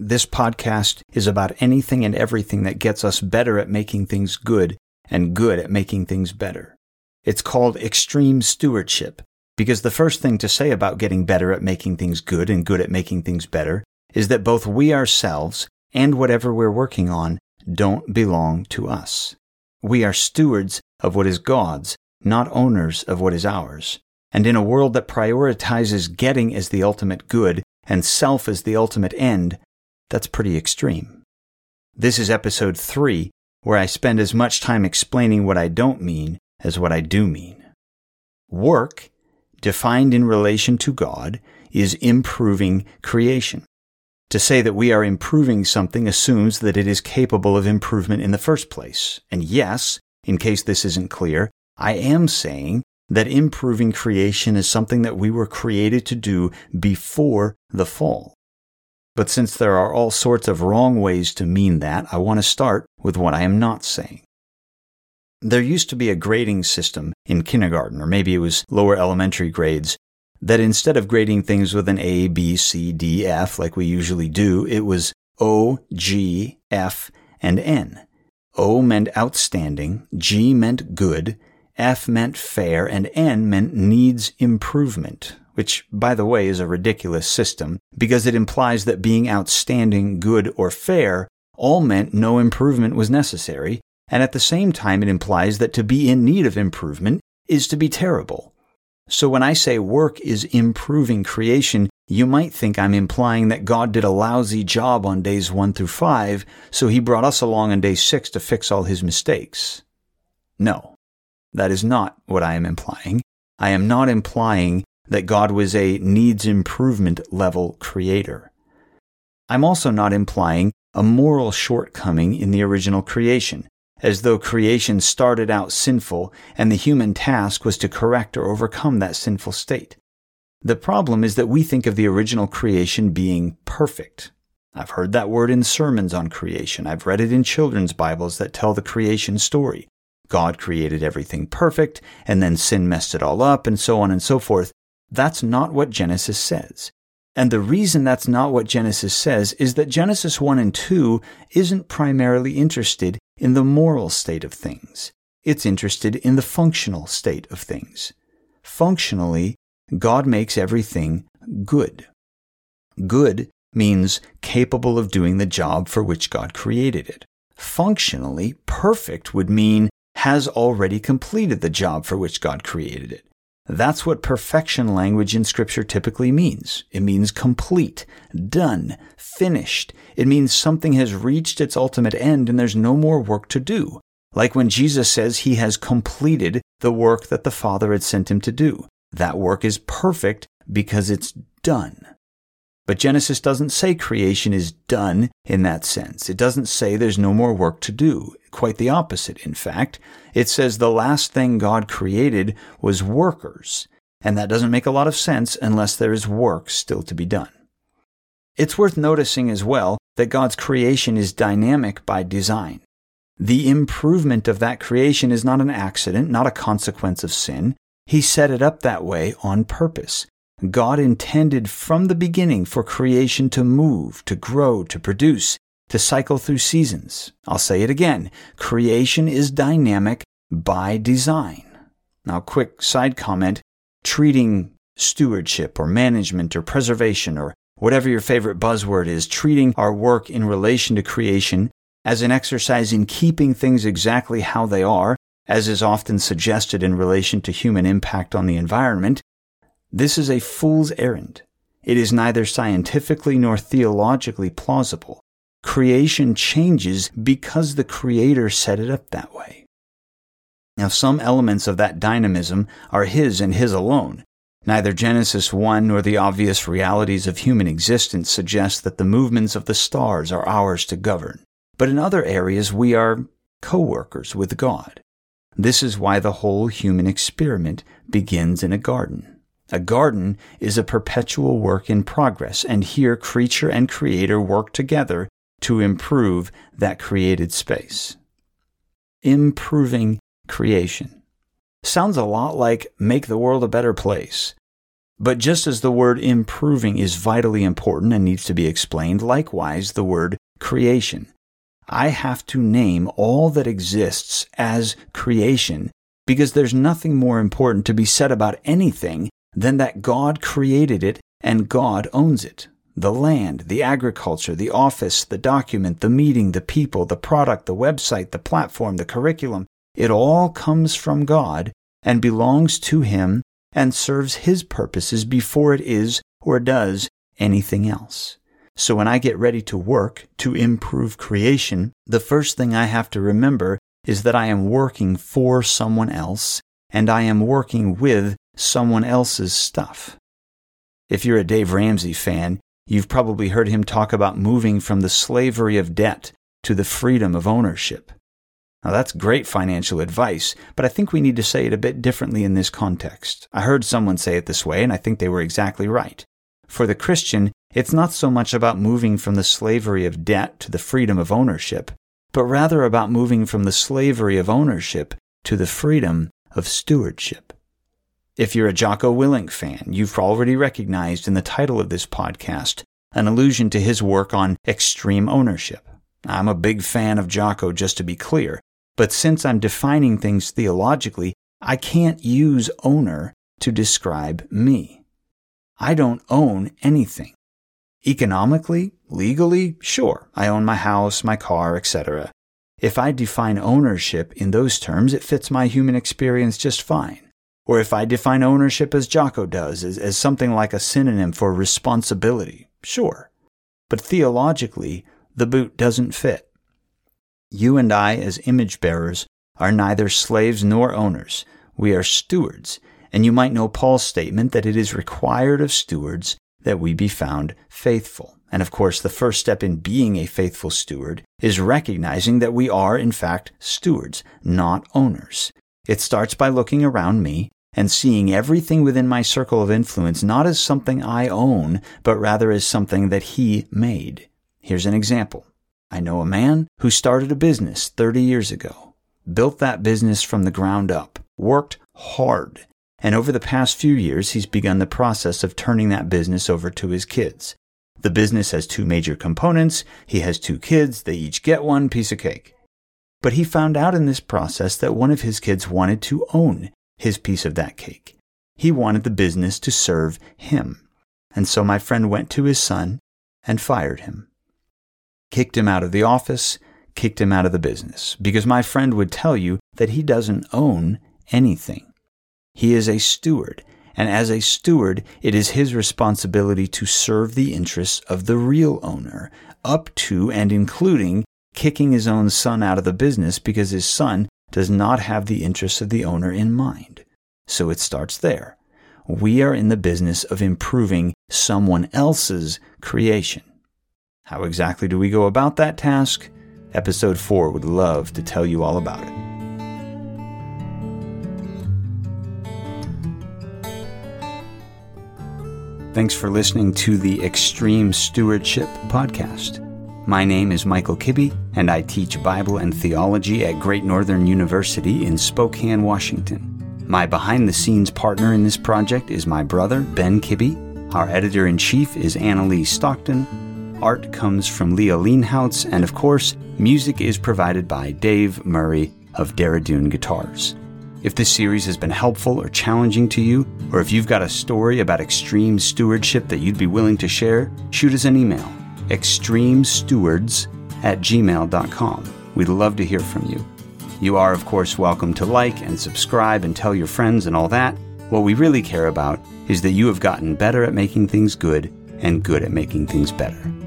This podcast is about anything and everything that gets us better at making things good and good at making things better. It's called extreme stewardship because the first thing to say about getting better at making things good and good at making things better is that both we ourselves and whatever we're working on don't belong to us. We are stewards of what is God's, not owners of what is ours. And in a world that prioritizes getting as the ultimate good and self as the ultimate end, that's pretty extreme. This is episode three, where I spend as much time explaining what I don't mean as what I do mean. Work, defined in relation to God, is improving creation. To say that we are improving something assumes that it is capable of improvement in the first place. And yes, in case this isn't clear, I am saying that improving creation is something that we were created to do before the fall. But since there are all sorts of wrong ways to mean that, I want to start with what I am not saying. There used to be a grading system in kindergarten, or maybe it was lower elementary grades, that instead of grading things with an A, B, C, D, F like we usually do, it was O, G, F, and N. O meant outstanding, G meant good, F meant fair, and N meant needs improvement, which, by the way, is a ridiculous system because it implies that being outstanding, good, or fair all meant no improvement was necessary, and at the same time it implies that to be in need of improvement is to be terrible. So when I say work is improving creation, you might think I'm implying that God did a lousy job on days one through five, so he brought us along on day six to fix all his mistakes. No, that is not what I am implying. I am not implying that God was a needs improvement level creator. I'm also not implying a moral shortcoming in the original creation as though creation started out sinful and the human task was to correct or overcome that sinful state. The problem is that we think of the original creation being perfect. I've heard that word in sermons on creation. I've read it in children's Bibles that tell the creation story. God created everything perfect, and then sin messed it all up, and so on and so forth. That's not what Genesis says. And the reason that's not what Genesis says is that Genesis 1 and 2 isn't primarily interested in the moral state of things. It's interested in the functional state of things. Functionally, God makes everything good. Good means capable of doing the job for which God created it. Functionally, perfect would mean has already completed the job for which God created it. That's what perfection language in scripture typically means. It means complete, done, finished. It means something has reached its ultimate end and there's no more work to do. Like when Jesus says he has completed the work that the Father had sent him to do. That work is perfect because it's done. But Genesis doesn't say creation is done in that sense. It doesn't say there's no more work to do. Quite the opposite, in fact. It says the last thing God created was workers. And that doesn't make a lot of sense unless there is work still to be done. It's worth noticing as well that God's creation is dynamic by design. The improvement of that creation is not an accident, not a consequence of sin. He set it up that way on purpose. God intended from the beginning for creation to move, to grow, to produce, to cycle through seasons. I'll say it again. Creation is dynamic by design. Now, quick side comment. Treating stewardship or management or preservation or whatever your favorite buzzword is, treating our work in relation to creation as an exercise in keeping things exactly how they are, as is often suggested in relation to human impact on the environment, this is a fool's errand. It is neither scientifically nor theologically plausible. Creation changes because the Creator set it up that way. Now, some elements of that dynamism are His and His alone. Neither Genesis 1 nor the obvious realities of human existence suggest that the movements of the stars are ours to govern. But in other areas, we are co workers with God. This is why the whole human experiment begins in a garden. A garden is a perpetual work in progress, and here creature and creator work together to improve that created space. Improving creation. Sounds a lot like make the world a better place. But just as the word improving is vitally important and needs to be explained, likewise the word creation. I have to name all that exists as creation because there's nothing more important to be said about anything than that God created it and God owns it. The land, the agriculture, the office, the document, the meeting, the people, the product, the website, the platform, the curriculum, it all comes from God and belongs to Him and serves His purposes before it is or does anything else. So when I get ready to work to improve creation, the first thing I have to remember is that I am working for someone else and I am working with someone else's stuff. If you're a Dave Ramsey fan, you've probably heard him talk about moving from the slavery of debt to the freedom of ownership. Now that's great financial advice, but I think we need to say it a bit differently in this context. I heard someone say it this way, and I think they were exactly right. For the Christian, it's not so much about moving from the slavery of debt to the freedom of ownership, but rather about moving from the slavery of ownership to the freedom of stewardship. If you're a Jocko Willink fan, you've already recognized in the title of this podcast an allusion to his work on extreme ownership. I'm a big fan of Jocko, just to be clear, but since I'm defining things theologically, I can't use owner to describe me. I don't own anything. Economically, legally, sure, I own my house, my car, etc. If I define ownership in those terms, it fits my human experience just fine. Or if I define ownership as Jocko does, as, as something like a synonym for responsibility, sure. But theologically, the boot doesn't fit. You and I, as image bearers, are neither slaves nor owners. We are stewards, and you might know Paul's statement that it is required of stewards that we be found faithful. And of course, the first step in being a faithful steward is recognizing that we are, in fact, stewards, not owners. It starts by looking around me and seeing everything within my circle of influence not as something I own, but rather as something that he made. Here's an example. I know a man who started a business 30 years ago, built that business from the ground up, worked hard, and over the past few years, he's begun the process of turning that business over to his kids. The business has two major components. He has two kids. They each get one piece of cake. But he found out in this process that one of his kids wanted to own his piece of that cake. He wanted the business to serve him. And so my friend went to his son and fired him. Kicked him out of the office, kicked him out of the business, because my friend would tell you that he doesn't own anything. He is a steward, and as a steward, it is his responsibility to serve the interests of the real owner, up to and including kicking his own son out of the business because his son does not have the interests of the owner in mind. So it starts there. We are in the business of improving someone else's creation. How exactly do we go about that task? Episode 4 would love to tell you all about it. Thanks for listening to the Extreme Stewardship Podcast. My name is Michael Kibbe, and I teach Bible and theology at Great Northern University in Spokane, Washington. My behind the scenes partner in this project is my brother, Ben Kibbe. Our editor in chief is Annalee Stockton. Art comes from Leah Leanhoutz, and of course, music is provided by Dave Murray of Daradoon Guitars. If this series has been helpful or challenging to you, or if you've got a story about extreme stewardship that you'd be willing to share, shoot us an email extremestewards at gmail.com. We'd love to hear from you. You are, of course, welcome to like and subscribe and tell your friends and all that. What we really care about is that you have gotten better at making things good and good at making things better.